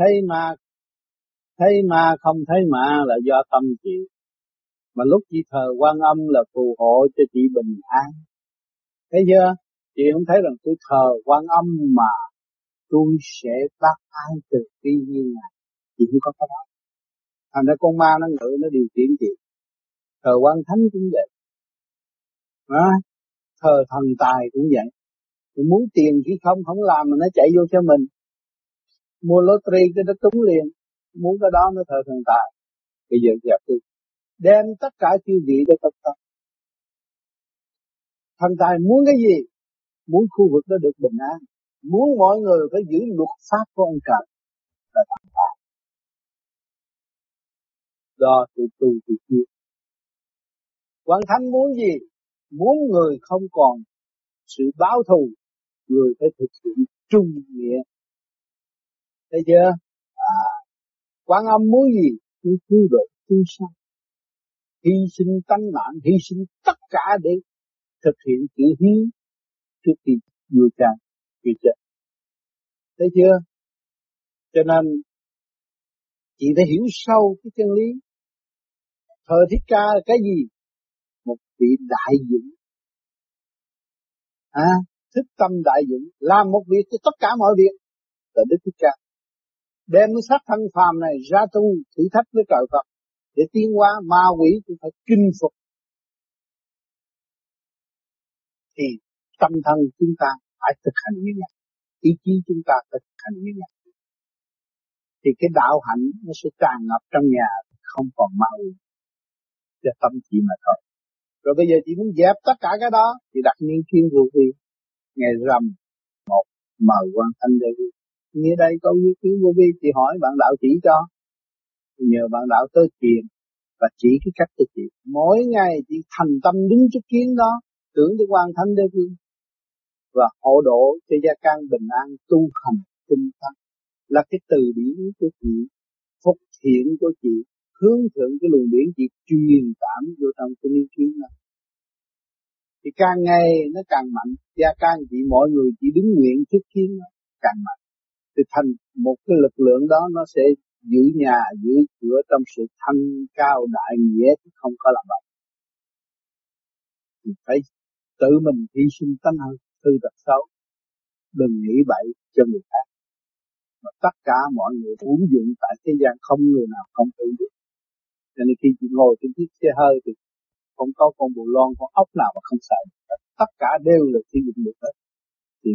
thấy ma thấy ma không thấy ma là do tâm chị mà lúc chị thờ quan âm là phù hộ cho chị bình an. Thấy chưa? Chị không thấy rằng tôi thờ quan âm mà tôi sẽ bắt ai từ bi như ngài. Chị không có cái đó thành ra con ma nó ngự, nó điều khiển chị. Thờ quan thánh cũng vậy. Đó. thờ thần tài cũng vậy. Mình muốn tiền khi không không làm mà nó chạy vô cho mình mua lottery cái nó trúng liền, muốn cái đó nó thờ thần tài bây giờ dẹp đi. Đem tất cả chư vị cho tập. Tâm thần tài muốn cái gì? Muốn khu vực đó được bình an. Muốn mọi người phải giữ luật pháp của ông trời là thần tài. Do tự tu tự kia quan thánh muốn gì? Muốn người không còn sự báo thù, người phải thực hiện trung nghĩa thấy chưa? À, quan âm muốn gì? Cứ cứu độ cứu sanh hy sinh tánh mạng hy sinh tất cả để thực hiện chữ hiếu trước khi vua cha vừa chết. Thấy chưa? Cho nên chị phải hiểu sâu cái chân lý. Thờ thích ca là cái gì? Một vị đại dũng. À, thức tâm đại dũng làm một việc cho tất cả mọi việc. Là đức thích ca đem cái xác thân phàm này ra tu thử thách với trời Phật, để tiến hóa ma quỷ cũng phải kinh phục. Thì tâm thân chúng ta phải thực hành như vậy, ý chí chúng ta thực hành như vậy. Thì cái đạo hạnh nó sẽ tràn ngập trong nhà, không còn ma quỷ, cho tâm chị mà thôi. Rồi bây giờ chị muốn dẹp tất cả cái đó, thì đặt niên thiên vô vi, ngày rằm một mời quan thanh đây như đây có ý kiến vô vi thì hỏi bạn đạo chỉ cho. Nhờ bạn đạo tới tiền và chỉ cái cách cho chị mỗi ngày chỉ thành tâm đứng trước kiến đó, tưởng cho quan thánh đế vương và hộ độ cho gia can bình an tu hành tinh tấn là cái từ điển của chị, phục thiện của chị, hướng thượng cái luồng điển chị, truyền cảm vô trong cái niên kiến đó. Thì càng ngày nó càng mạnh. Gia can chị, mọi người chỉ đứng nguyện trước kiến nó càng mạnh thì thành một cái lực lượng đó nó sẽ giữ nhà, giữ cửa trong sự thanh cao đại nghĩa chứ không có làm vậy thì phải tự mình hy sinh tánh hơn tư tật xấu. Đừng nghĩ bậy cho người khác. Mà tất cả mọi người uống dụng tại thế gian, không người nào không tự dụng cho nên khi chị ngồi trên chiếc xe hơi thì không có con bù lon, con ốc nào mà không xài. Tất cả đều là sử dụng được hết. Thì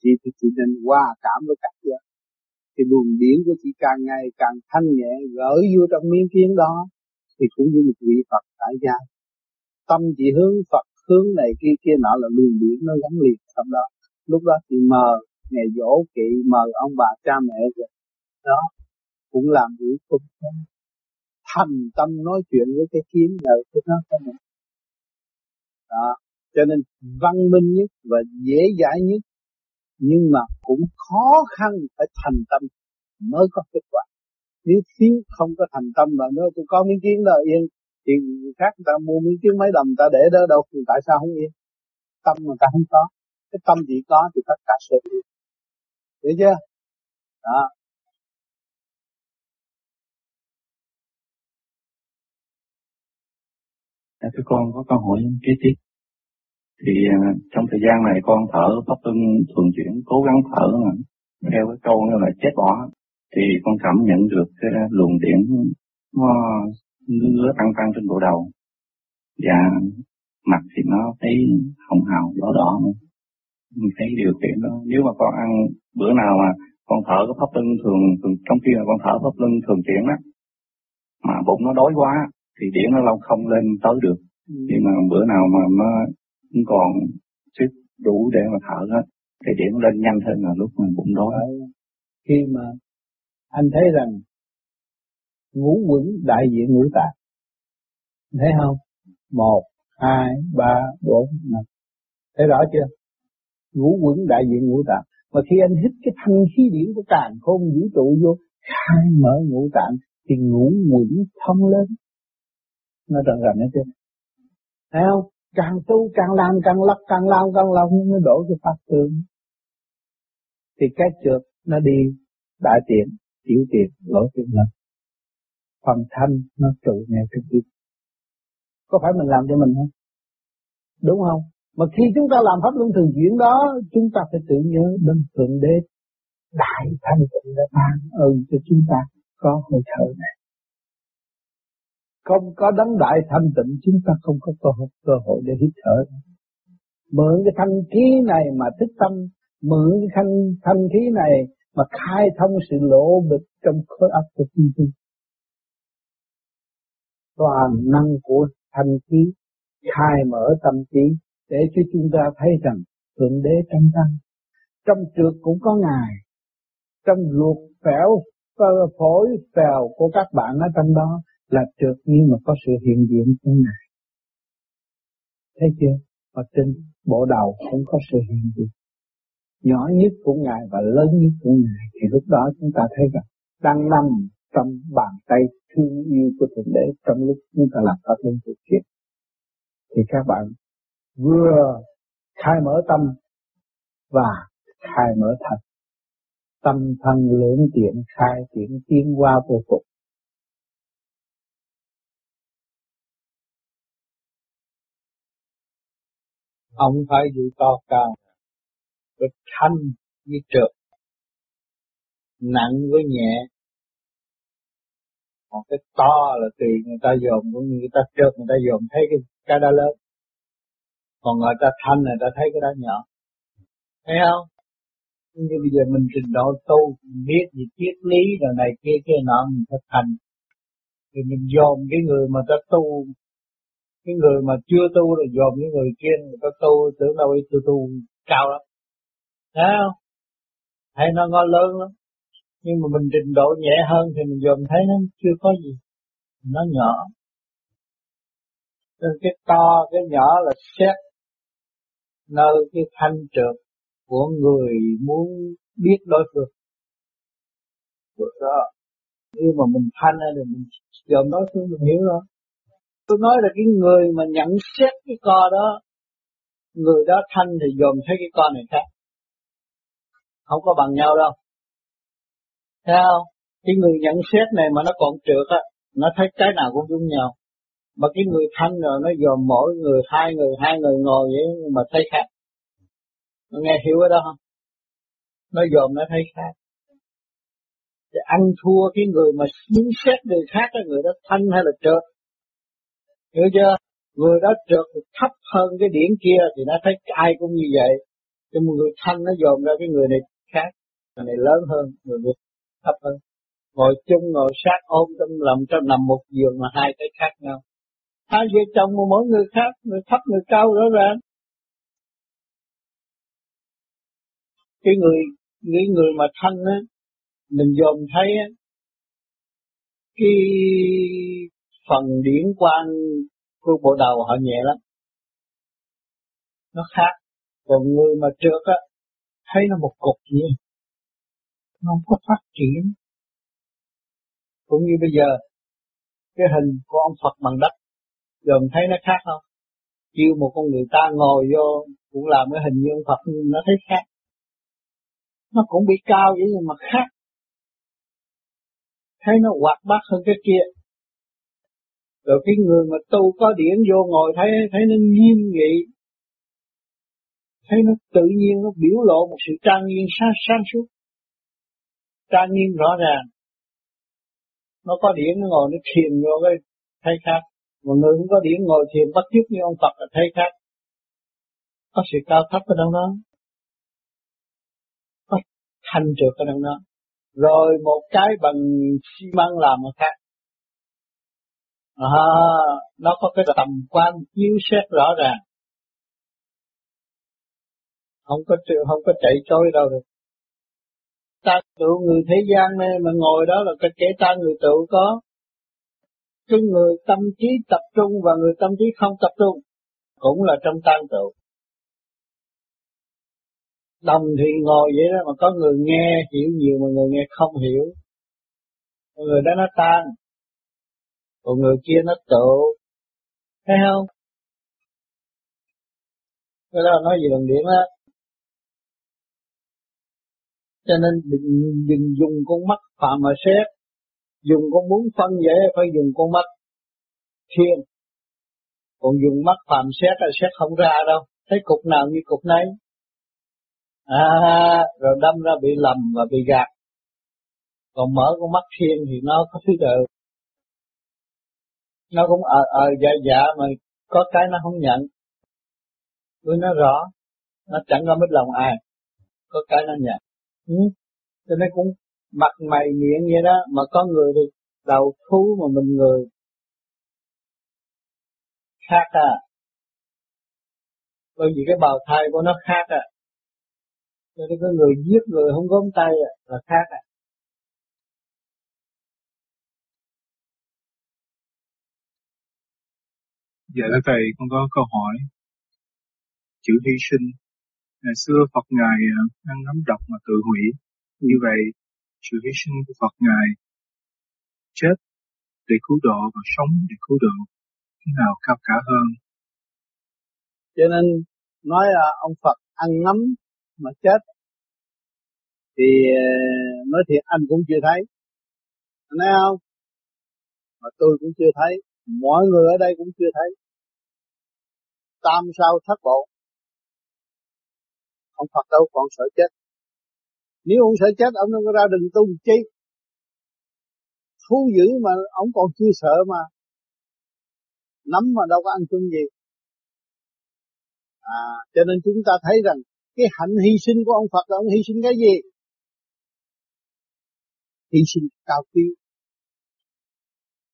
chị thì chị nên hòa cảm với các giới thì luồng điển của chị càng ngày càng thanh nhẹ gửi vô trong miếng kiến đó, thì cũng như một vị Phật tại gia. Tâm chị hướng Phật, hướng này kia kia nọ là luồng điển nó gắn liền trong đó. Lúc đó chị mờ ngày dỗ kỵ, mờ ông bà cha mẹ rồi đó, cũng làm việc tâm thành tâm nói chuyện với cái kiến là cái nó không đó, cho nên văn minh nhất và dễ dãi nhất nhưng mà cũng khó khăn phải thành tâm mới có kết quả. Nếu thiếu không có thành tâm mà nói tôi có miếng kiến đó yên. Thì người khác người ta mua miếng kiến mấy đồng ta để đó đâu thì tại sao không yên? Tâm người ta không có. Cái tâm chỉ có thì tất cả sẽ yên. Hiểu chưa? Đó. Dạ, thưa con có câu hỏi kế tiếp thì à, trong thời gian này con thở pháp luân thường chuyển cố gắng thở mà. Theo cái câu như là chết bỏ. Thì con cảm nhận được cái luồng điện nó ngứa tăng tăng trên bộ đầu. Và mặt thì nó thấy hồng hào đỏ đỏ nữa mình thấy điều kiện đó. Nếu mà con ăn bữa nào mà con thở cái pháp luân thường, thường trong khi mà con thở pháp luân thường chuyển đó mà bụng nó đói quá thì điện nó lâu không lên tới được. Nhưng mà bữa nào mà nó cũng còn sức đủ để mà thở hết. Thì điểm lên nhanh hơn là lúc mình bụng đói. Ờ, khi mà anh thấy rằng ngũ quẩn đại diện ngũ tạng thấy không? Một, hai, ba, bốn, năm. Thấy rõ chưa? Ngũ quẩn đại diện ngũ tạng. Mà khi anh hít cái thanh khí điển của càng không vũ trụ vô, khai mở ngũ tạng, thì ngũ quẩn thông lên. Nó trần rành hết chưa? Thấy không? Càng tu càng làm càng lắc, càng làm càng làm nó đổ cái pháp tướng. Thì cái trượt nó đi, đại tiện, tiểu tiện lỗ tiện lắm phần thanh nó trụ ngay trực tiếp có phải mình làm cho mình không? Đúng không? Mà khi chúng ta làm pháp luân thường chuyển đó, chúng ta phải tự nhớ đến thượng đế, đại thanh tịnh đã ban ơn cho chúng ta có hơi thở này không có đấng đại thanh tịnh chúng ta không có cơ hội, cơ hội để hít thở. Mượn cái thanh khí này mà thức tâm mượn cái thanh thanh khí này mà khai thông sự lộ bịch trong khối óc của chúng ta. Toàn năng của thanh khí khai mở tâm trí để cho chúng ta thấy rằng thượng đế trong tâm trong trượt cũng có ngài trong ruột phẻo phổi phèo của các bạn ở trong đó là trượt nhưng mà có sự hiện diện của ngài. Thấy chưa? Và trên bộ đầu cũng có sự hiện diện. Nhỏ nhất của ngài và lớn nhất của ngài thì lúc đó chúng ta thấy rằng đang nằm trong bàn tay thương yêu của thượng đế trong lúc chúng ta làm pháp luân thực hiện. thì các bạn vừa khai mở tâm và khai mở thật tâm thân lưỡng tiện, khai triển tiến qua vô cùng. Không phải gì to cao với thanh với trượt nặng với nhẹ. Còn cái to là tùy người ta dồn, cũng như người ta trượt, người ta dồn thấy cái cái đó lớn. Còn người ta thanh người ta thấy cái đó nhỏ. Thấy không? Như bây giờ mình trình độ tu, mình biết gì triết lý rồi này kia kia nọ, mình phải thành thì mình dồn cái người mà ta tu cái người mà chưa tu là dòm những người kia người ta tu, tưởng đâu đi tu tu, cao lắm. Thấy không? Thấy nó ngon lớn lắm. Nhưng mà mình trình độ nhẹ hơn thì mình dòm thấy nó chưa có gì. Nó nhỏ. Nên cái to, cái nhỏ là xét nơi cái thanh trượt của người muốn biết đối phương. Đó nhưng mà mình thanh thì mình dòm đối phương mình hiểu rồi tôi nói là cái người mà nhận xét cái co đó, người đó thanh thì dòm thấy cái con này khác. Không có bằng nhau đâu. Thấy không? Cái người nhận xét này mà nó còn trượt á, nó thấy cái nào cũng giống nhau. Mà cái người thanh rồi nó dòm mỗi người, hai người hai người ngồi vậy mà thấy khác. Nó nghe hiểu ở đó không? Nó dòm nó thấy khác. Thì ăn thua cái người mà nhận xét người khác cái người đó thanh hay là trượt? Hiểu chưa? Người đó trượt thấp hơn cái điển kia thì nó thấy ai cũng như vậy. Nhưng mà người thanh nó dòm ra cái người này khác. Người này lớn hơn, người này thấp hơn. Ngồi chung, ngồi sát, ôm trong lòng, trong nằm một giường mà hai cái khác nhau. Hai vợ chồng mà mỗi người khác, người thấp, người cao rõ ràng. Cái người những người mà thanh á, mình dòm thấy á, cái phần điển quan của bộ đầu họ nhẹ lắm. Nó khác. Còn người mà trước á, thấy nó một cục gì nó không có phát triển. Cũng như bây giờ, cái hình của ông Phật bằng đất giờ mình thấy nó khác không? Kêu một con người ta ngồi vô, cũng làm cái hình như ông Phật, nhưng nó thấy khác. Nó cũng bị cao vậy nhưng mà khác. Thấy nó hoạt bát hơn cái kia rồi cái người mà tu có điển vô ngồi thấy thấy nó nghiêm nghị thấy nó tự nhiên nó biểu lộ một sự trang nghiêm sáng, sáng suốt. Trang nghiêm rõ ràng. Nó có điển nó ngồi nó thiền vô cái thấy khác. Mà người không có điển ngồi thiền bắt chước như ông Phật là thấy khác. Có sự cao thấp ở đâu đó. Có thanh trượt ở đâu đó. Rồi một cái bằng xi măng làm một khác à, nó có cái tầm quan chiếu xét rõ ràng. Không có không có chạy trôi đâu được. Ta tụ người thế gian này mà ngồi đó là cái kẻ ta người tụ có. Cái người tâm trí tập trung và người tâm trí không tập trung cũng là trong tan tụ đồng thì ngồi vậy đó mà có người nghe hiểu nhiều mà người nghe không hiểu. Người đó nó tan còn người kia nó tụ thấy không? Cái đó nói gì bằng điểm á. Cho nên đừng, đừng dùng con mắt phàm mà xét. Dùng con muốn phân dễ phải dùng con mắt thiên còn dùng mắt phàm xét là xét không ra đâu. Thấy cục nào như cục nấy. À rồi đâm ra bị lầm và bị gạt. Còn mở con mắt thiên thì nó có thứ tự nó cũng ờ ờ dạ dạ mà có cái nó không nhận. Tôi nó rõ nó chẳng có mất lòng ai có cái nó nhận. Ừ. cho nên cũng mặt mày miệng vậy đó mà có người thì đầu thú mà mình người khác à. Bởi vì cái bào thai của nó khác à. Cho nên cái người giết người không gom tay à, là khác à. Dạ thưa Thầy, con có câu hỏi. Chữ hy sinh, ngày xưa Phật Ngài à, ăn nắm độc mà tự hủy. Như vậy, sự hy sinh của Phật Ngài chết để cứu độ và sống để cứu độ. Thế nào cao cả hơn? Cho nên nói là ông Phật ăn nắm mà chết thì à, nói thiệt anh cũng chưa thấy. Anh thấy không? Mà tôi cũng chưa thấy. Mọi người ở đây cũng chưa thấy tam sao thất bộ ông Phật đâu còn sợ chết. Nếu ông sợ chết, ông đâu có ra đừng tu chi. Thú dữ mà ông còn chưa sợ mà. Nắm mà đâu có ăn chung gì. À cho nên chúng ta thấy rằng cái hạnh hy sinh của ông Phật là ông hy sinh cái gì? Hy sinh cao quý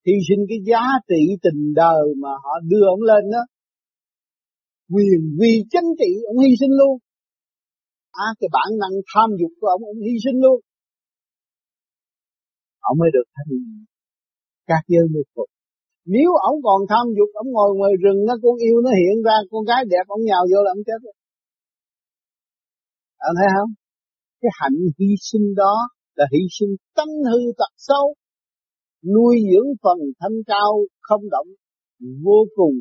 hy sinh cái giá trị tình đời mà họ đưa ông lên đó quyền, vì chính trị, ông hy sinh luôn. À cái bản năng tham dục của ông ông hy sinh luôn. Ông mới được thành các giới mới phục. Nếu ông còn tham dục, ông ngồi ngoài rừng, nó con yêu nó hiện ra, con gái đẹp, ông nhào vô là ông chết rồi. Anh thấy không? Cái hạnh hy sinh đó là hy sinh tánh hư tật xấu nuôi dưỡng phần thanh cao không động, vô cùng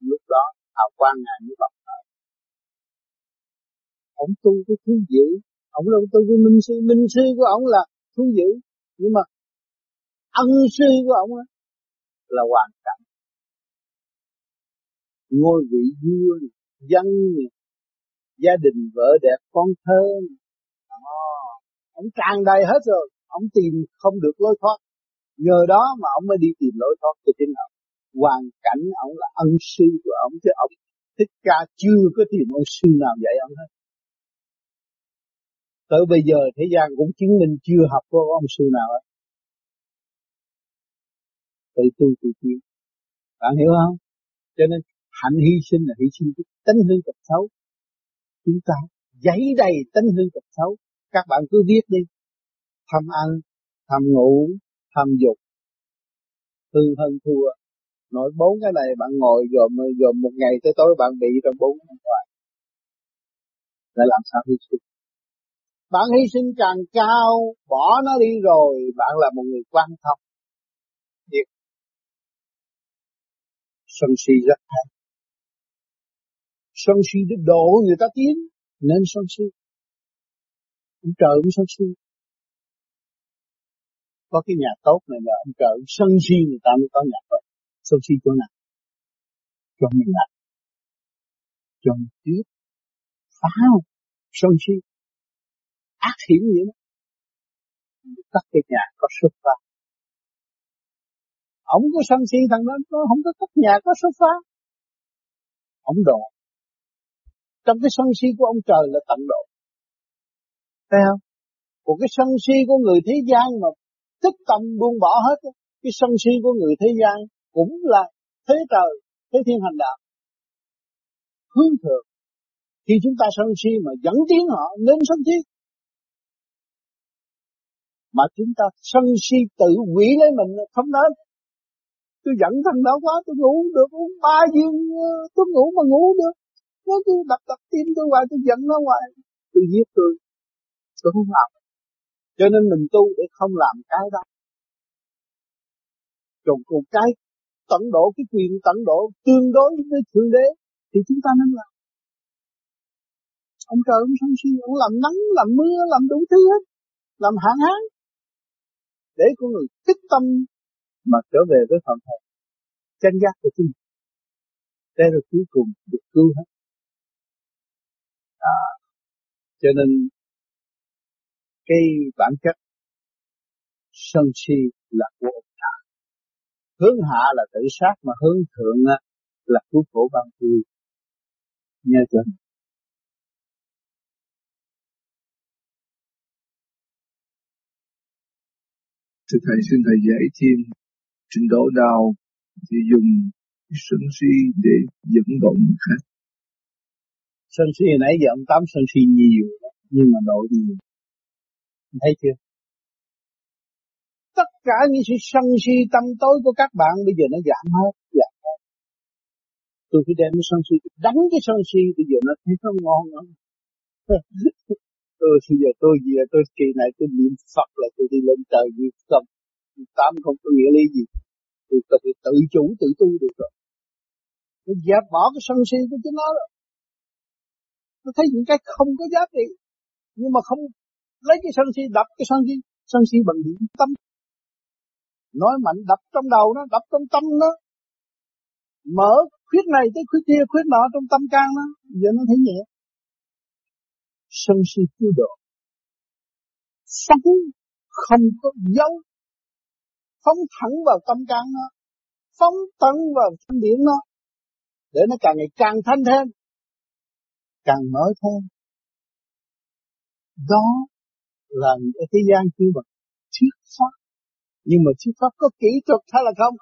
lúc đó hào quang ngài mới bộc khởi ông tu cái thứ dữ, ông đâu tu cái minh sư. Minh sư của ông là thứ dữ, nhưng mà ân sư của ông á là hoàn cảnh. Ngôi vị vua, dân, gia đình vợ đẹp, con thơ. Ông tràn đầy hết rồi, ông tìm không được lối thoát. Nhờ đó mà ông mới đi tìm lối thoát cho chính ông hoàn cảnh ông là ân sư của ông, chứ ông thích ca chưa có tìm ân sư nào dạy ông hết. Tới bây giờ thế gian cũng chứng minh chưa học có ông sư nào hết. Tự tu tự tiến. Bạn hiểu không? Cho nên hạnh hy sinh là hy sinh cái tánh hư tật xấu. Chúng ta giấy đầy tánh hư tật xấu. Các bạn cứ viết đi. Tham ăn, tham ngủ, tham dục. Hư hơn thua nói bốn cái này bạn ngồi dòm dòm một ngày tới tối bạn bị trong bốn ngày này để làm sao hy sinh? Bạn hy sinh càng cao, bỏ nó đi rồi, bạn là một người quan thông. Việc sân si rất hay. Sân si để độ người ta tiến, nên sân si. Ông trời cũng sân si. Có cái nhà tốt này là ông trời sân si người ta mới có nhà tốt sâu si chỗ nào cho mình là cho mình tiếc phá không sân si ác hiểm gì đó tắt cái nhà có xuất phát. Ông có sân si thằng đó, nó không có tắt nhà có xuất phát. Ông độ. Trong cái sân si của ông trời là tận độ. Thấy không? Còn cái sân si của người thế gian mà tích tâm buông bỏ hết cái sân si của người thế gian cũng là thế trời, thế thiên hành đạo. Hướng thượng. Khi chúng ta sân si mà dẫn tiến họ nên sân si. Mà chúng ta sân si tự quỷ lấy mình không nên. Tôi giận thằng đó quá, tôi ngủ được, uống ba viên ờ, tôi ngủ mà ngủ được. Nó cứ đập đập tim tôi hoài, tôi giận nó hoài. Tôi giết tôi. Tôi không làm. Cho nên mình tu để không làm cái đó. Còn cùng cái tận độ cái quyền tận độ tương đối với thượng đế thì chúng ta nên làm. Ông trời ông sân si ông làm nắng làm mưa làm đủ thứ hết làm hạn hán để con người tích tâm mà trở về với phần thầy. Chân giác của chính mình đây là cuối cùng được cứu hết. À, cho nên cái bản chất sân si là của ông hướng hạ là tự sát mà hướng thượng là cứu khổ ban vui nghe chưa Thưa Thầy, xin Thầy giải thêm trình độ nào thì dùng sân si để dẫn động khác. Sân si nãy giờ ông tám sân si nhiều, nhưng mà độ nhiều. Thấy chưa? Tất cả những sự sân si tâm tối của các bạn bây giờ nó giảm hết, giảm hết. Tôi cứ đem cái sân si, đánh cái sân si, bây giờ nó thấy nó ngon lắm. tôi bây giờ tôi gì tôi kỳ này tôi niệm Phật là tôi đi lên trời như tâm tám không có nghĩa lý gì tôi có thể tự chủ tự tu được rồi tôi dẹp bỏ cái sân si của chính nó rồi tôi thấy những cái không có giá trị nhưng mà không lấy cái sân si đập cái sân si sân si bằng điện tâm nói mạnh, đập trong đầu nó, đập trong tâm nó. Mở khuyết này tới khuyết kia, khuyết nọ trong tâm can nó. Giờ nó thấy nhẹ. Sân si cứu độ. Sống không có dấu. Phóng thẳng vào tâm can nó. Phóng tấn vào thanh điển nó. Để nó càng ngày càng thanh thêm. Càng mở thêm. Đó là ở thế gian kia bậc thuyết pháp nhưng mà thuyết pháp có kỹ thuật hay là không?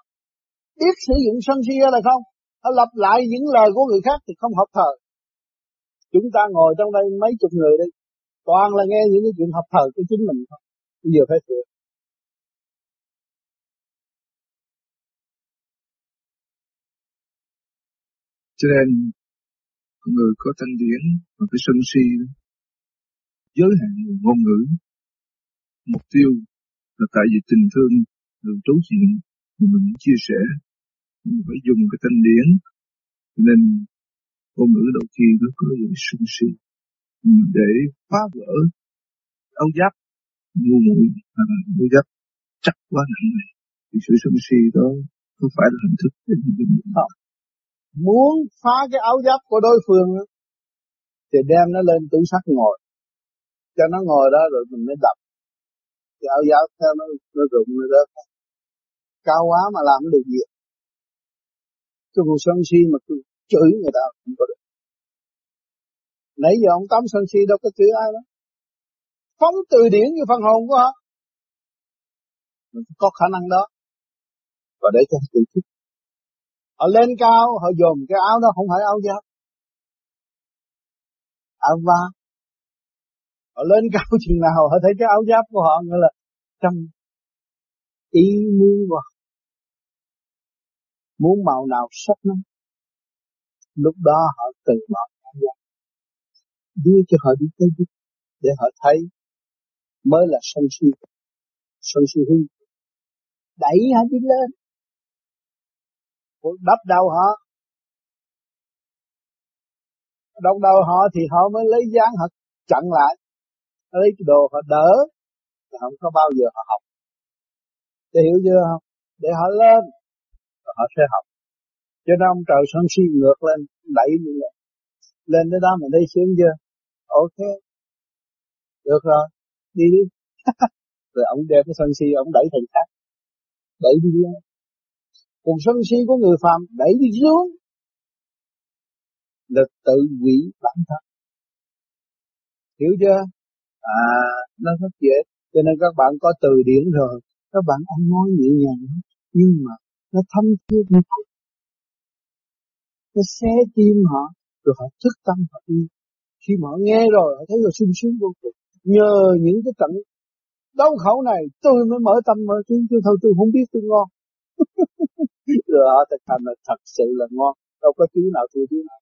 Biết sử dụng sân si hay là không? Hay lặp lại những lời của người khác thì không hợp thờ chúng ta ngồi trong đây mấy chục người đây toàn là nghe những cái chuyện hợp thờ của chính mình thôi. Bây giờ phải sửa. Cho nên, người có thanh điển và cái sân si giới hạn ngôn ngữ, mục tiêu là tại vì tình thương đường trú chuyện thì mình chia sẻ. Mình phải dùng cái thanh điển nên ngôn ngữ đầu tiên nó có sự sung si. Để phá vỡ áo giáp, ngu muội hay áo giáp chắc quá nặng này. Thì sự sung si đó không phải là hình thức để mình không? Muốn phá cái áo giáp của đối phương thì đem nó lên tủ sắt ngồi. Cho nó ngồi đó rồi mình mới đập cái áo theo nó nó rụng nó rớt cao quá mà làm được gì. Cái vụ sân si mà tôi chửi người ta không có được. Nãy giờ ông tắm sân si đâu có chửi ai đó phóng từ điển như phần hồn của họ. Mình có khả năng đó. Và để cho tự thức. Họ lên cao, họ dồn cái áo đó không phải áo giáp. Áo va họ lên cao chừng nào, họ thấy cái áo giáp của họ nghĩa là trong ý muốn của muốn màu nào sắc nó. Lúc đó họ từ bỏ áo giáp. Đưa cho họ đi tới đích để họ thấy mới là sân si. Sân si hư. Đẩy họ đi lên. Đắp đầu họ. Đắp đầu họ thì họ mới lấy dáng họ chặn lại lấy cái đồ họ đỡ là không có bao giờ họ học. Để hiểu chưa không? Để họ lên rồi họ sẽ học. Cho nên ông trời sân si ngược lên, đẩy như vậy lên tới đó mình thấy sướng chưa? Ok. Được rồi. Đi đi. Rồi ông đem cái sân si, ông đẩy thành khác. Đẩy đi lên còn sân si của người phàm, đẩy đi xuống. Là tự hủy bản thân. Hiểu chưa? À nó rất dễ cho nên các bạn có từ điển rồi, các bạn ăn nói nhẹ nhàng nhưng mà nó thâm thiết như nó xé tim họ, rồi họ thức tâm họ đi. Khi mà họ nghe rồi, họ thấy là sung sướng vô cùng. Nhờ những cái trận đau khổ này, tôi mới mở tâm mở trí. Chứ thôi, tôi không biết tôi ngon. Rồi họ thực hành là thật sự là ngon. Đâu có thứ nào thua thứ nào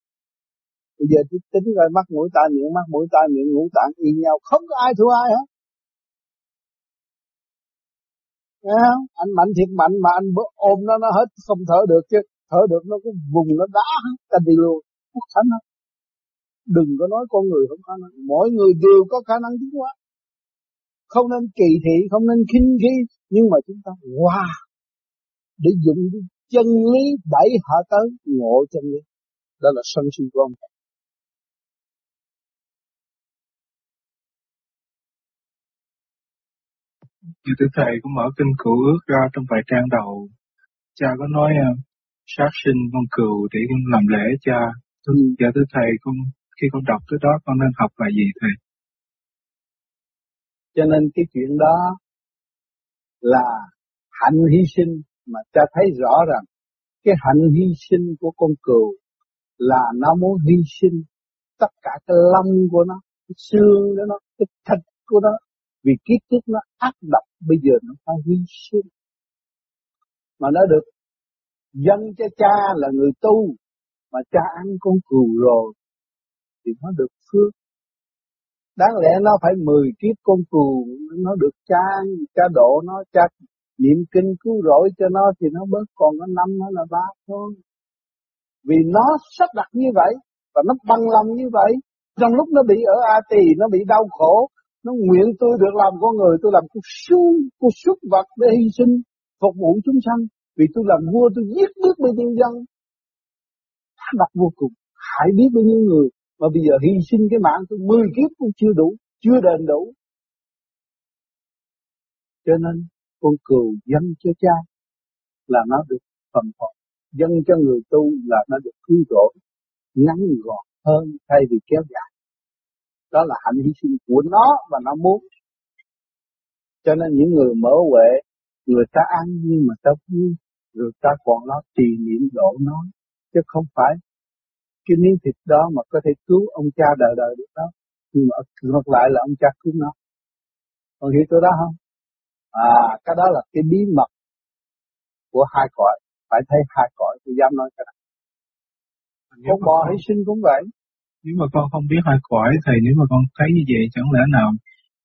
bây giờ tính rồi mắt mũi tai miệng mắt mũi tai miệng ngũ tạng y nhau. Không có ai thua ai hết. Nghe không? Anh mạnh thiệt mạnh mà anh ôm nó nó hết không thở được chứ. Thở được nó cái vùng nó đá ta đi luôn. Không thành đừng có nói con người không có khả năng. Mỗi người đều có khả năng tiến hóa. Không nên kỳ thị không nên khinh khi nhưng mà chúng ta qua wow, để dùng chân lý đẩy hạ tới ngộ chân lý. Đó là sân si của ông. Như thưa Thầy cũng mở kinh cựu ước ra trong vài trang đầu. Cha có nói uh, sát sinh con cừu để con làm lễ cha. Ừ. Dạ thưa Thầy, con khi con đọc tới đó con nên học bài gì Thầy? Cho nên cái chuyện đó là hạnh hy sinh mà cha thấy rõ rằng cái hạnh hy sinh của con cừu là nó muốn hy sinh tất cả cái lông của nó, cái xương của nó, cái thịt của nó vì kiếp trước nó ác độc, bây giờ nó phải hy sinh. Mà nó được dân cho cha là người tu, mà cha ăn con cừu rồi, thì nó được phước. Đáng lẽ nó phải 10 kiếp con cừu, nó được cha cha độ nó, cha niệm kinh cứu rỗi cho nó, thì nó bớt còn có năm nó là ba thôi. Vì nó sắp đặt như vậy, và nó bằng lòng như vậy. Trong lúc nó bị ở a tỳ, nó bị đau khổ nó nguyện tôi được làm con người tôi làm cuộc sống, cuộc súc vật để hy sinh phục vụ chúng sanh. Vì tôi làm vua tôi giết biết bao nhiêu dân. Đặt vô cùng. Hại biết bao nhiêu người mà bây giờ hy sinh cái mạng tôi mười kiếp cũng chưa đủ chưa đền đủ. Cho nên con cừu dân cho cha là nó được phần phật. Dân cho người tu là nó được cứu rỗi ngắn gọn hơn thay vì kéo dài đó là hạnh hy sinh của nó và nó muốn. Cho nên những người mở huệ người ta ăn nhưng mà ta vui rồi ta còn nó trì niệm độ nó. Chứ không phải cái miếng thịt đó mà có thể cứu ông cha đời đời được đó. Nhưng mà ngược lại là ông cha cứu nó. Còn hiểu chỗ đó không? À cái đó là cái bí mật của hai cõi. Phải thấy hai cõi thì dám nói cái đó. Con bò hy sinh cũng vậy nếu mà con không biết hai cõi thì nếu mà con thấy như vậy chẳng lẽ nào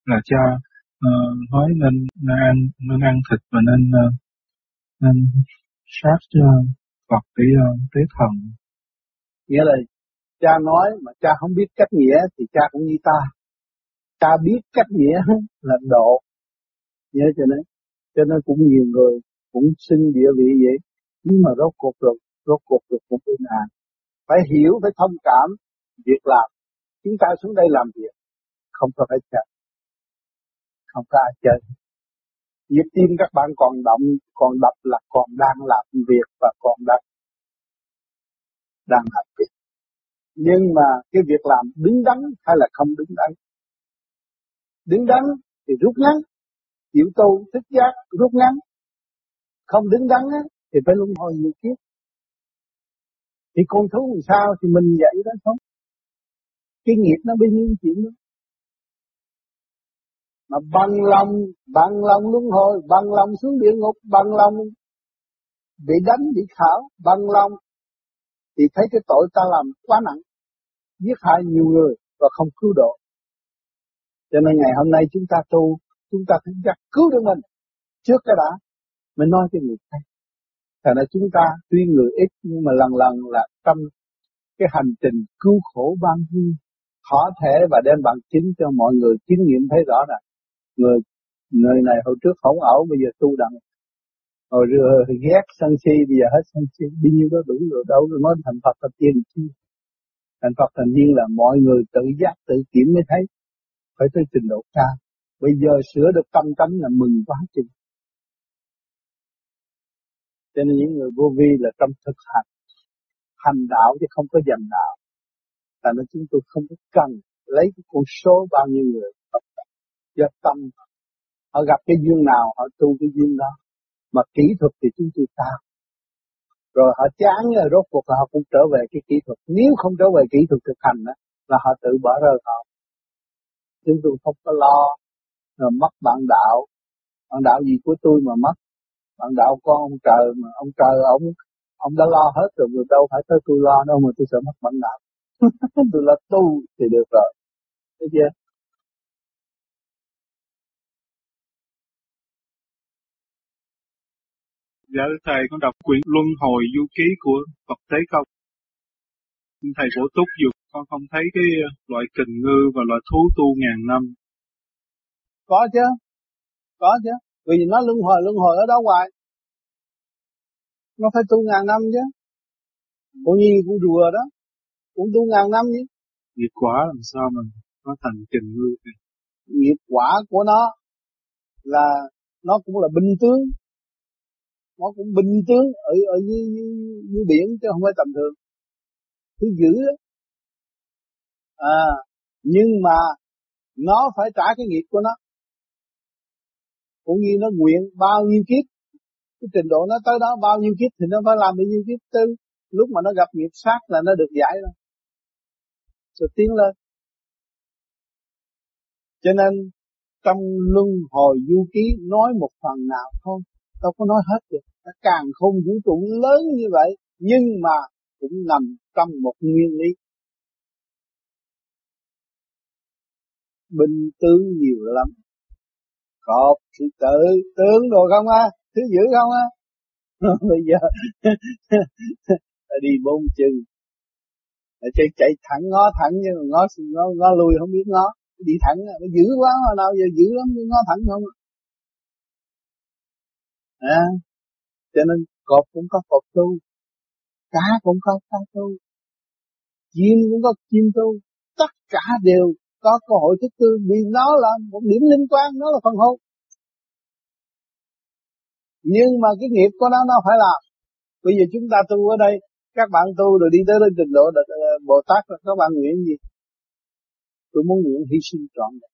là cha uh, nói nên nên ăn nên ăn thịt và nên uh, nên sát cho Phật để uh, tế thần? Nghĩa là cha nói mà cha không biết cách nghĩa thì cha cũng như ta. Cha biết cách nghĩa là độ. Nhớ cho nên cho nên cũng nhiều người cũng xin địa vị vậy. Nhưng mà rốt cuộc rồi rốt cuộc rồi cũng yên an phải hiểu phải thông cảm việc làm. Chúng ta xuống đây làm việc. Không có phải chờ. Không có ai chơi nhịp tim các bạn còn động, còn đập là còn đang làm việc và còn đang đang làm việc. Nhưng mà cái việc làm đứng đắn hay là không đứng đắn? Đứng đắn thì rút ngắn. Chịu tu thích giác rút ngắn. Không đứng đắn thì phải luân hồi nhiều kiếp thì con thú làm sao thì mình vậy đó không cái nghiệp nó bao nhiêu chuyện đó. Mà bằng lòng bằng lòng luân hồi, bằng lòng xuống địa ngục, bằng lòng bị đánh, bị khảo, bằng lòng thì thấy cái tội ta làm quá nặng, giết hại nhiều người và không cứu độ. Cho nên ngày hôm nay chúng ta tu, chúng ta phải chắc cứu được mình. Trước cái đã, mới nói cho người khác. Thành ra chúng ta tuy người ít nhưng mà lần lần là tâm cái hành trình cứu khổ ban vui khó thể và đem bằng chứng cho mọi người chứng nghiệm thấy rõ ràng người người này hồi trước hỗn ẩu bây giờ tu đặng. Hồi rồi ghét sân si, bây giờ hết sân si. Đi nhiêu đó đủ rồi, đâu rồi nói thành Phật thành tiên chi thành Phật thành tiên là mọi người tự giác, tự kiểm mới thấy. Phải tới trình độ cao. Bây giờ sửa được tâm tánh là mừng quá chừng. Cho nên những người vô vi là trong thực hành. Hành đạo chứ không có dành đạo là nên chúng tôi không có cần lấy cái con số bao nhiêu người do tâm họ gặp cái duyên nào họ tu cái duyên đó. Mà kỹ thuật thì chúng tôi tạo. Rồi họ chán rồi rốt cuộc là họ cũng trở về cái kỹ thuật. Nếu không trở về kỹ thuật thực hành đó, là họ tự bỏ rơi họ. Chúng tôi không có lo rồi mất bạn đạo. Bạn đạo gì của tôi mà mất? Bạn đạo con ông trời mà ông trời ông ông đã lo hết rồi người đâu phải tới tôi lo đâu mà tôi sợ mất bạn đạo tôi là tu thì được rồi thấy chưa Dạ thầy con đọc quyển Luân hồi du ký của Phật Thế Công. Thầy bổ túc dùm con không thấy cái loại kình ngư và loại thú tu ngàn năm. Có chứ, có chứ. Vì nó luân hồi luân hồi ở đó hoài. Nó phải tu ngàn năm chứ. Cũng như cũng rùa đó, cũng tu ngàn năm chứ. Nghiệp quả làm sao mà nó thành kình ngư kìa. Nghiệp quả của nó là nó cũng là bình tướng. Nó cũng bình tướng ở ở dưới, dưới, dưới biển chứ không phải tầm thường. Thứ dữ à nhưng mà nó phải trả cái nghiệp của nó. Cũng như nó nguyện bao nhiêu kiếp cái trình độ nó tới đó bao nhiêu kiếp thì nó phải làm bao nhiêu kiếp. Tư lúc mà nó gặp nghiệp sát là nó được giải rồi rồi tiến lên. Cho nên trong luân hồi du ký nói một phần nào thôi, đâu có nói hết được. Nó càng không vũ trụ lớn như vậy, nhưng mà cũng nằm trong một nguyên lý. Bình tướng nhiều lắm. Cọp sự tự tướng đồ không á? Thứ dữ không á? Bây giờ đi bốn chân chạy chạy thẳng ngó thẳng nhưng mà ngó ngó, ngó lùi không biết ngó. Đi thẳng nó dữ quá hồi nào giờ dữ lắm nhưng ngó thẳng không à, à cho nên cột cũng có cột tu cá cũng có cá tu chim cũng có chim tu tất cả đều có cơ hội thức tư vì nó là một điểm liên quan nó là phần hồn. Nhưng mà cái nghiệp của nó nó phải làm. Bây giờ chúng ta tu ở đây các bạn tu rồi đi tới lên trình độ ờ, Bồ Tát các bạn nguyện gì? Tôi muốn nguyện hy sinh trọn vẹn.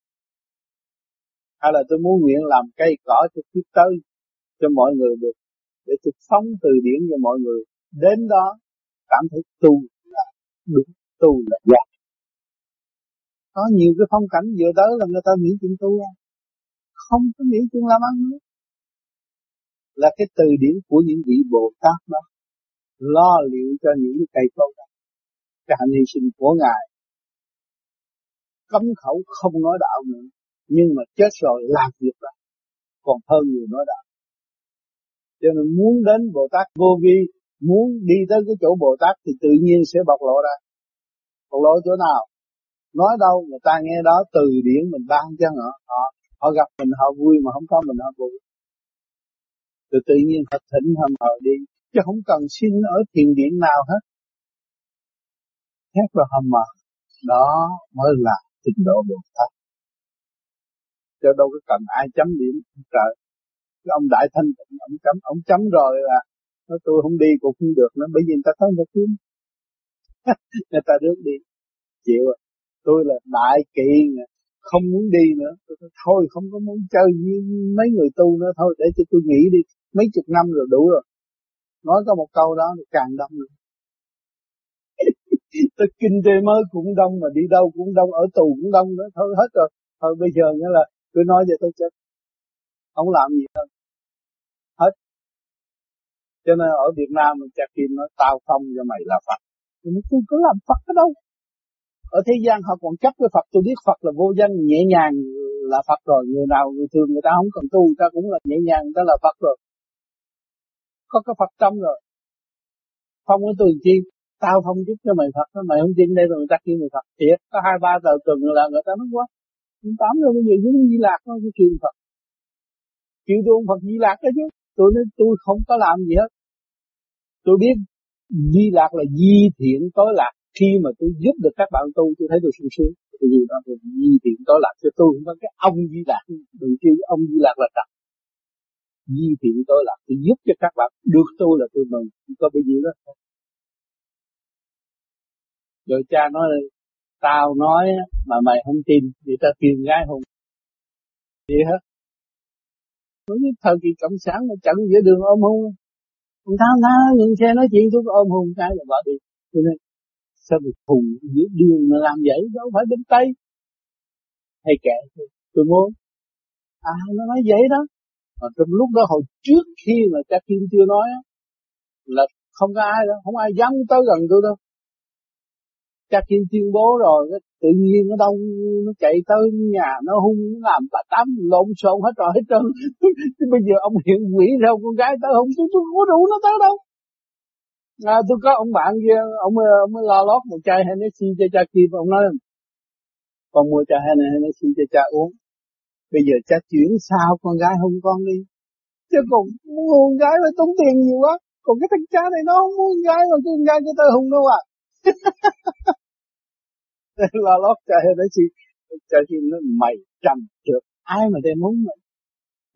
Hay là tôi muốn nguyện làm cây cỏ cho kiếp tới, cho mọi người được, để tôi phóng từ điển cho mọi người. Đến đó, cảm thấy tu là đúng, tu là giác có nhiều cái phong cảnh vừa tới là người ta nghĩ chuyện tu à. không có nghĩ chuyện làm ăn nữa. Là cái từ điển của những vị Bồ Tát đó lo liệu cho những cái cây cối đó. Cái hành hy sinh của ngài. Cấm khẩu không nói đạo nữa, nhưng mà chết rồi làm việc đó còn hơn người nói đạo. Cho nên muốn đến Bồ Tát vô vi, muốn đi tới cái chỗ Bồ Tát thì tự nhiên sẽ bộc lộ ra. Bộc lộ chỗ nào? Nói đâu người ta nghe đó, từ điển mình ban cho họ họ họ gặp mình họ vui mà không có mình họ vui từ tự nhiên họ thỉnh họ đi chứ không cần xin ở thiền điện nào hết. Hết rồi hầm mà. Đó mới là trình độ Bồ Tát. Cho đâu có cần ai chấm điểm. Trời. Cái ông đại thanh tịnh ông chấm ông chấm rồi là nói tôi không đi cũng không được nữa bởi vì người ta thấy người kiếm. Người ta được đi. Chịu rồi. Tôi là đại kỵ không muốn đi nữa. Tôi nói, thôi không có muốn chơi với mấy người tu nữa thôi để cho tôi nghỉ đi. Mấy chục năm rồi đủ rồi nói có một câu đó thì càng đông nữa. Tôi kinh tế mới cũng đông mà đi đâu cũng đông ở tù cũng đông nữa. Thôi hết rồi. Thôi bây giờ nghĩa là tôi nói vậy tôi chết không làm gì hơn. Hết. Cho nên ở Việt Nam mình chặt kim nói tao không cho mày là Phật. Nói tôi có làm Phật ở đâu? Ở thế gian họ còn chấp với Phật. Tôi biết Phật là vô danh nhẹ nhàng là Phật rồi. Người nào người thường người ta không cần tu người ta cũng là nhẹ nhàng người ta là Phật rồi có cái Phật tâm rồi. Không có tu chi. Tao không giúp cho mày Phật mày không tin đây rồi người ta kêu mày Phật thiệt. Có hai, ba tờ tuần là người ta nói quá. Tám rồi bây giờ giống Di Lạc nó cái kêu Phật. Kêu tôi Phật Di Lạc đó chứ. Tôi nói tôi không có làm gì hết. Tôi biết Di Lạc là di thiện tối lạc khi mà tôi giúp được các bạn tu, tôi thấy tôi sung sướng. Vì gì đó là di thiện tối lạc cho tôi không có cái ông Di Lạc đừng kêu ông Di Lạc là trật di thiện tôi là tôi giúp cho các bạn. Được tôi là tôi mừng. Có bao nhiêu đó. Rồi cha nói, tao nói mà mày không tin thì tao tìm gái hùng vậy hết. Nói như thời kỳ cộng sản mà chặn giữa đường ôm hùng ông tao tao những xe nói chuyện tôi ôm hùng cái là bỏ đi. Cho nên, sao bị hùng giữa đường mà làm vậy? Đâu phải bên tây. Hay kệ. Tôi muốn. À nó nói vậy đó mà trong lúc đó hồi trước khi mà cha kim chưa nói là không có ai đâu không ai dám tới gần tôi đâu. Cha kim tuyên bố rồi tự nhiên nó đông nó chạy tới nhà nó hung nó làm bà tám lộn xộn hết rồi hết trơn. Bây giờ ông hiện quỷ ra con gái tới không tôi tôi có đủ nó tới đâu. À, tôi có ông bạn kia ông ông mới lo lót một chai Hennessy cho cha kim ông nói con mua chai Hennessy cho cha uống bây giờ cha chuyển sao con gái hôn con đi. Chứ còn muốn con gái mà tốn tiền nhiều quá. Còn cái thằng cha này nó không muốn con gái mà con gái cho tao hùng đâu à? Lo lót cha chị cha kia nó mày trầm trượt. Ai mà đem muốn mày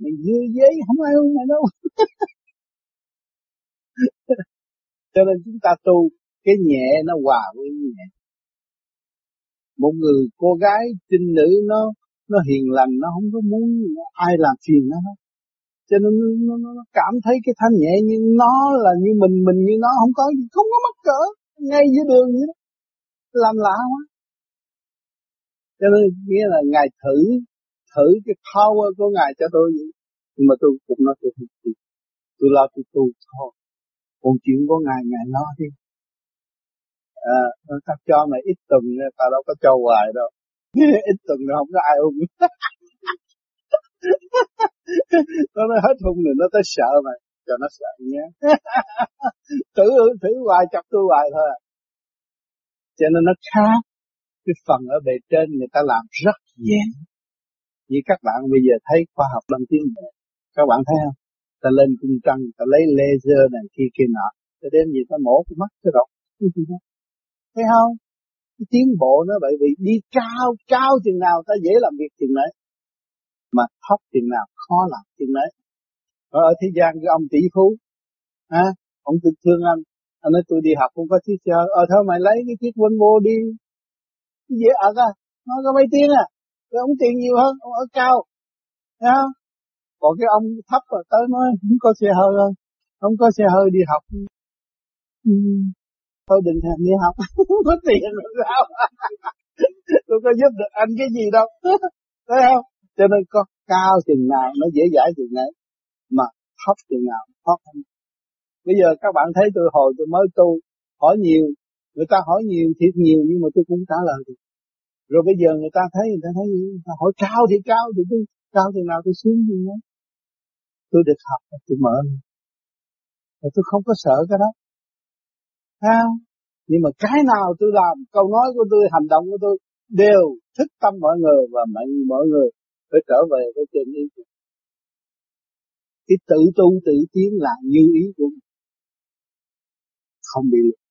mày dưa giấy không ai hôn mày đâu. Cho nên chúng ta tu, cái nhẹ nó hòa với nhẹ. Một người cô gái, trinh nữ nó nó hiền lành nó không có muốn ai làm phiền nó hết. Cho nên nó, nó, nó cảm thấy cái thanh nhẹ như nó là như mình mình như nó không có gì không có mắc cỡ ngay giữa đường vậy đó. Làm lạ quá. Cho nên nghĩa là ngài thử thử cái power của ngài cho tôi vậy. Nhưng mà tôi cũng nói tôi không tôi lo tôi tu thôi. Còn chuyện của ngài ngài lo đi. À, tao cho mày ít tuần ta đâu có cho hoài đâu ít tuần rồi không có ai hung. Nó nói hết hung rồi nó tới sợ mày. Cho nó sợ nhé. Thử thử hoài, chọc tôi hoài thôi à. cho nên nó khác. Cái phần ở bề trên người ta làm rất dễ. Như các bạn bây giờ thấy khoa học đang tiến bộ các bạn thấy không? Ta lên cung trăng, ta lấy laser này kia kia nọ. Ta đem gì ta mổ cái mắt cái rộng thấy không? Tiến bộ nó vậy vì đi cao cao chừng nào ta dễ làm việc chừng đấy mà thấp chừng nào khó làm chừng đấy ở, ở thế gian cái ông tỷ phú à, ông tự thương anh anh nói tôi đi học không có chiếc xe ờ thôi mày lấy cái chiếc Volvo đi. Dễ ở à nó có mấy tiếng à? Cái ông tiền nhiều hơn ông ở cao thấy không? Còn cái ông thấp rồi tới nói không có xe hơi không không có xe hơi đi học. Ừ thôi đừng thèm đi học. Không có tiền rồi sao? Tôi có giúp được anh cái gì đâu. Thấy không? Cho nên có cao chừng nào nó dễ dãi chừng nấy mà thấp chừng nào thấp khăn bây giờ các bạn thấy tôi hồi tôi mới tu, hỏi nhiều, người ta hỏi nhiều, thiệt nhiều, nhưng mà tôi cũng trả lời được. Rồi bây giờ người ta thấy, người ta thấy, người ta hỏi cao thì cao, thì tôi, cao thì nào tôi xuống gì đó tôi được học tôi mở. Rồi tôi không có sợ cái đó sao? Nhưng mà cái nào tôi làm câu nói của tôi hành động của tôi đều thức tâm mọi người và mọi mọi người phải trở về với chân ý của cái tự tu tự tiến là như ý của mình. Không bị lừa.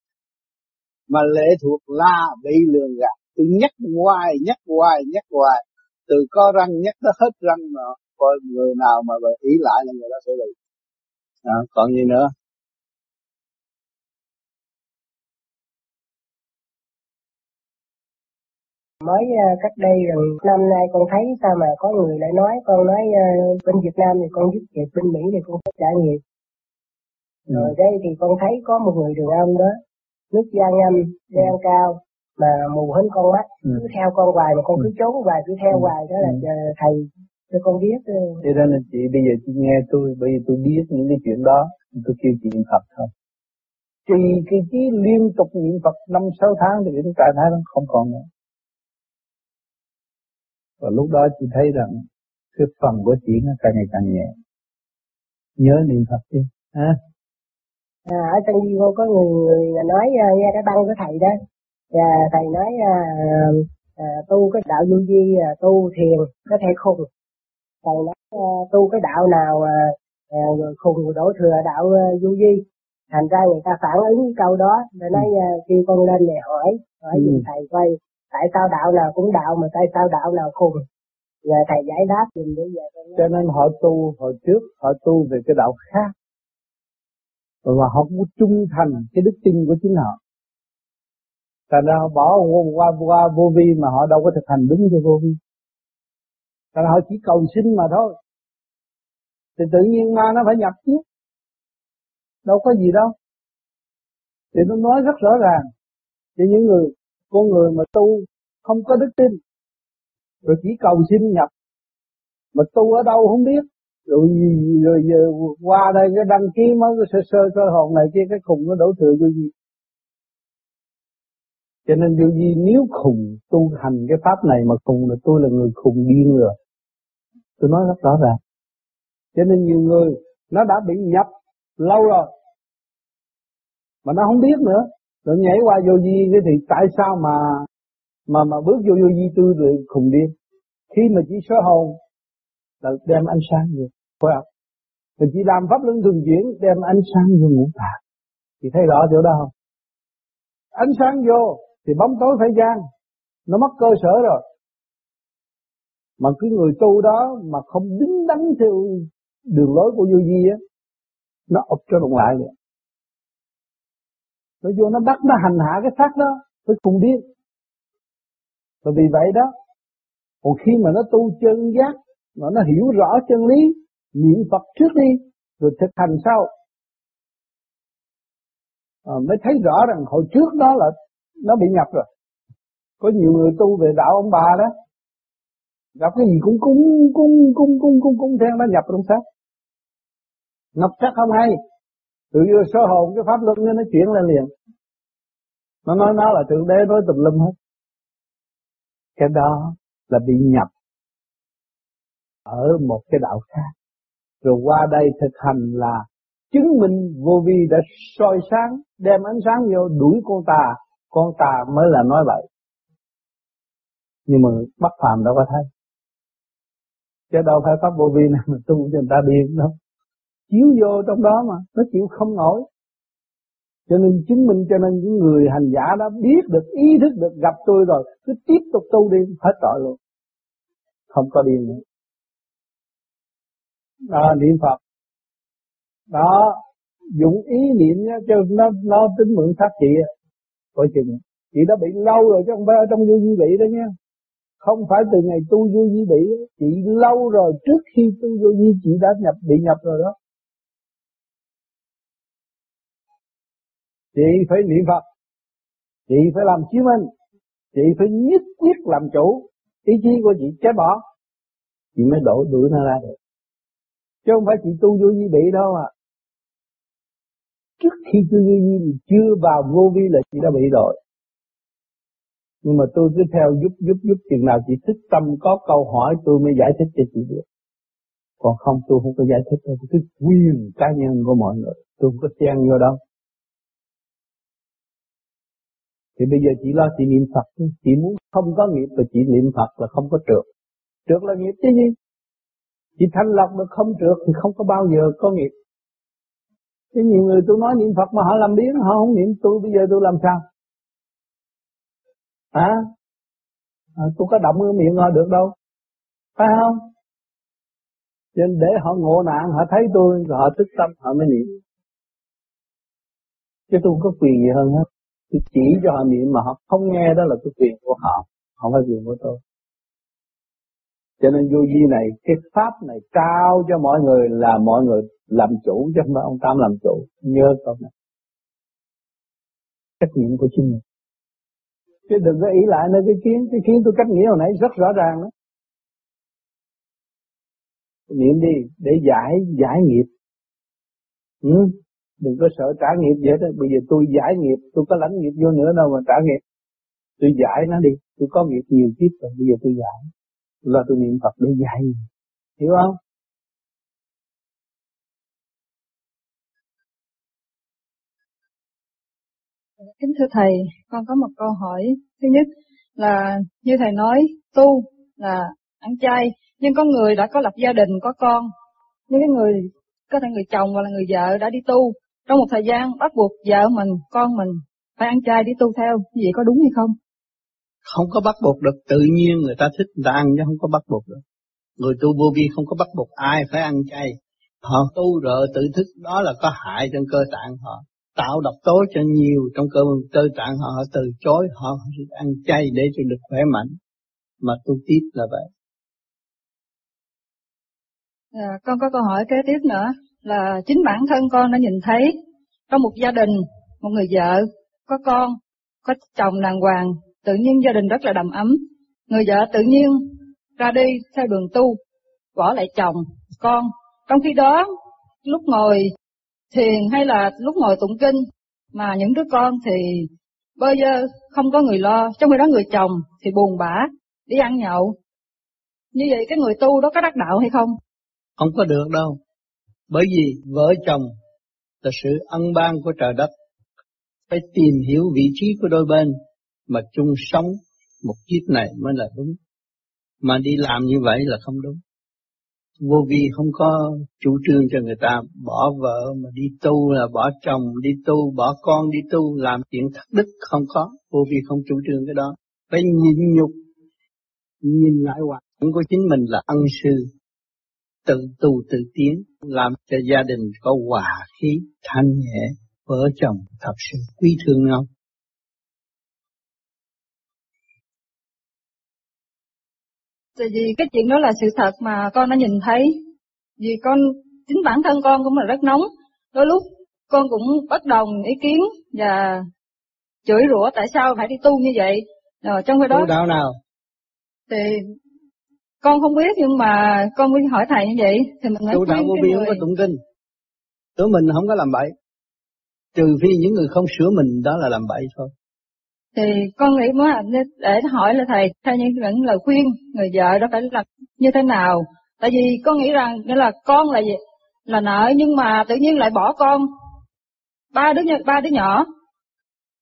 Mà lệ thuộc là bị lường gạt. Tôi nhắc hoài nhắc hoài nhắc hoài. Từ có răng nhắc tới hết răng mà coi người nào mà ý lại là người đó sẽ bị. À, còn gì nữa? Mới uh, cách đây gần năm nay con thấy sao mà có người lại nói con nói uh, bên Việt Nam thì con giúp việc bên Mỹ thì con phải trả nghiệp ừ. rồi đây thì con thấy có một người đường âm đó nước da ngâm đen cao mà mù hết con mắt ừ. cứ theo con hoài mà con cứ ừ. trốn hoài cứ theo ừ. hoài đó là ừ. thầy cho con biết thế nên là chị bây giờ chị nghe tôi bây giờ tôi biết những cái chuyện đó tôi kêu chị niệm Phật thôi trì cái chí liên tục niệm Phật năm sáu tháng thì cái trạng thái nó không còn nữa và lúc đó chị thấy rằng cái phần của chị nó càng ngày càng nhẹ. Nhớ niệm Phật đi. Ha? À, ở trong video có người, người nói à, nghe cái băng của thầy đó. Và thầy nói à, à, tu cái đạo du di à, tu thiền có thể khùng. Thầy nói uh, tu cái đạo nào uh, uh, khùng đổ thừa đạo uh, du di thành ra người ta phản ứng câu đó để nói uh, kêu con lên để hỏi hỏi ừ. thầy coi tại sao đạo nào cũng đạo mà tại sao đạo nào khùng giờ thầy giải đáp dùm bây giờ cho nên họ tu hồi trước họ tu về cái đạo khác và họ cũng trung thành cái đức tin của chính họ thành ra họ bỏ qua qua vô vi mà họ đâu có thực hành đúng cho vô vi Tại họ chỉ cầu xin mà thôi. Thì tự nhiên ma nó phải nhập chứ. Đâu có gì đâu. Thì nó nói rất rõ ràng. Cho những người, con người mà tu không có đức tin. Rồi chỉ cầu xin nhập. Mà tu ở đâu không biết. Rồi, rồi, rồi qua đây cái đăng ký mới cái sơ sơ sơ hồn này kia cái khùng nó đổ thừa vô gì. Cho nên vô gì nếu khùng tu hành cái pháp này mà khùng là tôi là người khùng điên rồi. Tôi nói rất rõ ràng. Cho nên nhiều người nó đã bị nhập lâu rồi. mà nó không biết nữa rồi nhảy qua vô vi cái thì tại sao mà mà mà bước vô vô vi tư rồi khùng điên? Khi mà chỉ số hồn là đem ánh sáng vô, phải không? Mình chỉ làm pháp luân thường chuyển, đem ánh sáng vô ngũ tạng. Thì thấy rõ chỗ đó không? Ánh sáng vô thì bóng tối phải gian nó mất cơ sở rồi. Mà cái người tu đó mà không đứng đắn theo đường lối của vô vi á, nó ập cho đồng lại vậy nó vô nó bắt nó hành hạ cái xác đó phải cùng điên và vì vậy đó còn khi mà nó tu chân giác mà nó hiểu rõ chân lý niệm Phật trước đi rồi thực hành sau à, mới thấy rõ rằng hồi trước đó là nó bị nhập rồi. Có nhiều người tu về đạo ông bà đó gặp cái gì cũng cúng cúng cúng cúng cúng cúng theo nó nhập trong xác. Nhập chắc không hay tự vô sơ hồn cái pháp luân nó chuyển lên liền. Nó nói nó là thượng đế, nói tùm lum hết. Cái đó là bị nhập ở một cái đạo khác. Rồi qua đây thực hành là chứng minh vô vi đã soi sáng, đem ánh sáng vô đuổi con tà. Con tà mới là nói vậy. Nhưng mà bất phàm đâu có thấy. Chứ đâu phải pháp vô vi nào mà tu cho người ta điên đâu chiếu vô trong đó mà, nó chịu không nổi. Cho nên chứng minh cho nên những người hành giả đã biết được, ý thức được, gặp tôi rồi, cứ tiếp tục tu đi, hết tội luôn. Không có điên nữa. Đó niệm phật. Đó, dụng ý niệm nhá, cho nó nó tính mượn sát chị coi chừng, chị đã bị lâu rồi, chứ không phải ở trong vô di bị đó nha không phải từ ngày tu vô di bị chị lâu rồi, trước khi tu vô di chị đã nhập, bị nhập rồi đó. Chị phải niệm Phật. Chị phải làm chứng minh. Chị phải nhất quyết làm chủ. Ý chí của chị chết bỏ. Chị mới đổ đuổi nó ra được. Chứ không phải chị tu vô vi bị đâu à trước khi tu vô vi chưa vào vô vi là chị đã bị rồi. Nhưng mà tôi cứ theo giúp giúp giúp chừng nào chị thích tâm có câu hỏi, tôi mới giải thích cho chị được. Còn không, tôi không có giải thích đâu. Cái quyền cá nhân của mọi người. Tôi không có xen vô đâu. Thì bây giờ chị lo chị niệm Phật chị muốn không có nghiệp và chị niệm Phật là không có trượt. Trượt là nghiệp chứ gì? Chị thanh lọc được không trượt thì không có bao giờ có nghiệp. Thế nhiều người tôi nói niệm Phật mà họ làm biến họ không niệm tôi bây giờ tôi làm sao? Hả? À, tôi có động cái miệng họ được đâu. Phải không? Nên để họ ngộ nạn họ thấy tôi rồi họ tức tâm họ mới niệm. Chứ tôi không có quyền gì hơn hết tôi chỉ cho họ niệm mà họ không nghe đó là cái quyền của họ, không phải quyền của tôi. Cho nên vô vi này, cái pháp này cao cho mọi người là mọi người làm chủ chứ không phải ông Tam làm chủ. Nhớ câu này. Trách nhiệm của chính mình. Chứ đừng có ý lại nơi cái kiến cái kiến tôi cách nghĩa hồi nãy rất rõ ràng đó. Niệm đi để giải giải nghiệp. Ừ? Đừng có sợ trả nghiệp vậy đó. Bây giờ tôi giải nghiệp tôi có lãnh nghiệp vô nữa đâu mà trả nghiệp. Tôi giải nó đi tôi có nghiệp nhiều kiếp rồi bây giờ tôi giải. Là tôi niệm Phật để giải hiểu không? Kính thưa Thầy, con có một câu hỏi. Thứ nhất là như Thầy nói, tu là ăn chay, nhưng có người đã có lập gia đình, có con. Những cái người, có thể người chồng hoặc là người vợ đã đi tu, trong một thời gian bắt buộc vợ mình, con mình phải ăn chay để tu theo, như vậy có đúng hay không? Không có bắt buộc được, tự nhiên người ta thích người ta ăn chứ không có bắt buộc được. Người tu vô vi không có bắt buộc ai phải ăn chay. Họ tu rồi tự thức đó là có hại trong cơ tạng họ. Tạo độc tố cho nhiều trong cơ cơ tạng họ, họ từ chối, họ ăn chay để cho được khỏe mạnh. Mà tu tiếp là vậy. À, con có câu hỏi kế tiếp nữa là chính bản thân con đã nhìn thấy trong một gia đình, một người vợ, có con, có chồng đàng hoàng, tự nhiên gia đình rất là đầm ấm. Người vợ tự nhiên ra đi theo đường tu, bỏ lại chồng, con. Trong khi đó, lúc ngồi thiền hay là lúc ngồi tụng kinh, mà những đứa con thì bơ giờ không có người lo, trong khi đó người chồng thì buồn bã, đi ăn nhậu. Như vậy cái người tu đó có đắc đạo hay không? Không có được đâu. Bởi vì vợ chồng là sự ân ban của trời đất. phải tìm hiểu vị trí của đôi bên mà chung sống một kiếp này mới là đúng. Mà đi làm như vậy là không đúng. Vô vi không có chủ trương cho người ta bỏ vợ mà đi tu là bỏ chồng đi tu, bỏ con đi tu, làm chuyện thất đức không có. Vô vi không chủ trương cái đó. Phải nhịn nhục, nhìn lại hoàn cảnh của chính mình là ân sư, tự tu tự tiến, làm cho gia đình có hòa khí, thanh nhẹ, vợ chồng thật sự quý thương nhau. Tại vì cái chuyện đó là sự thật mà con đã nhìn thấy. Vì con, chính bản thân con cũng là rất nóng. Đôi lúc con cũng bất đồng ý kiến và chửi rủa tại sao phải đi tu như vậy. Rồi trong khi đó... Tu đạo nào? Thì con không biết nhưng mà con mới hỏi thầy như vậy thì mình tu đạo vô vi không có tụng kinh. Tụi mình không có làm bậy. Trừ phi những người không sửa mình đó là làm bậy thôi. Thì con nghĩ muốn để hỏi là thầy theo những những lời khuyên người vợ đó phải làm như thế nào? Tại vì con nghĩ rằng nghĩa là con là gì? Là nợ nhưng mà tự nhiên lại bỏ con. Ba đứa ba đứa nhỏ.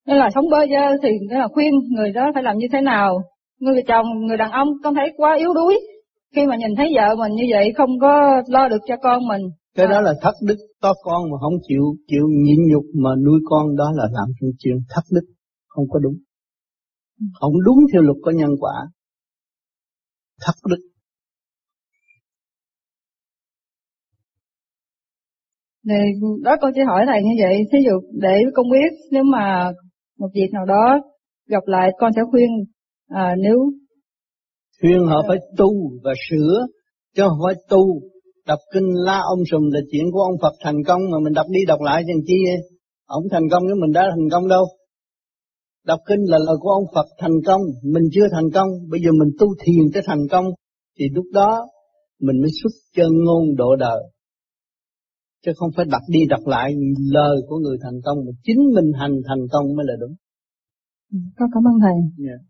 Nên là sống bơ vơ thì nghĩa là khuyên người đó phải làm như thế nào người chồng người đàn ông con thấy quá yếu đuối. Khi mà nhìn thấy vợ mình như vậy không có lo được cho con mình. Cái à. đó là thất đức. To con mà không chịu chịu nhịn nhục mà nuôi con đó là làm chuyện thất đức. Không có đúng. Không đúng theo luật của nhân quả. Thất đức. Thì đó con chỉ hỏi thầy như vậy, thí dụ để con biết nếu mà một việc nào đó gặp lại con sẽ khuyên à, nếu khuyên họ phải tu và sửa chứ không phải tu đọc kinh la ông sùm là chuyện của ông Phật thành công mà mình đọc đi đọc lại chẳng chi ông thành công nếu mình đã thành công đâu Đọc kinh là lời của ông Phật thành công, mình chưa thành công, bây giờ mình tu thiền tới thành công, thì lúc đó mình mới xuất chân ngôn độ đời. Chứ không phải đọc đi đọc lại lời của người thành công, mà chính mình hành thành công mới là đúng. Ừ, con cảm ơn thầy. Yeah. Dạ.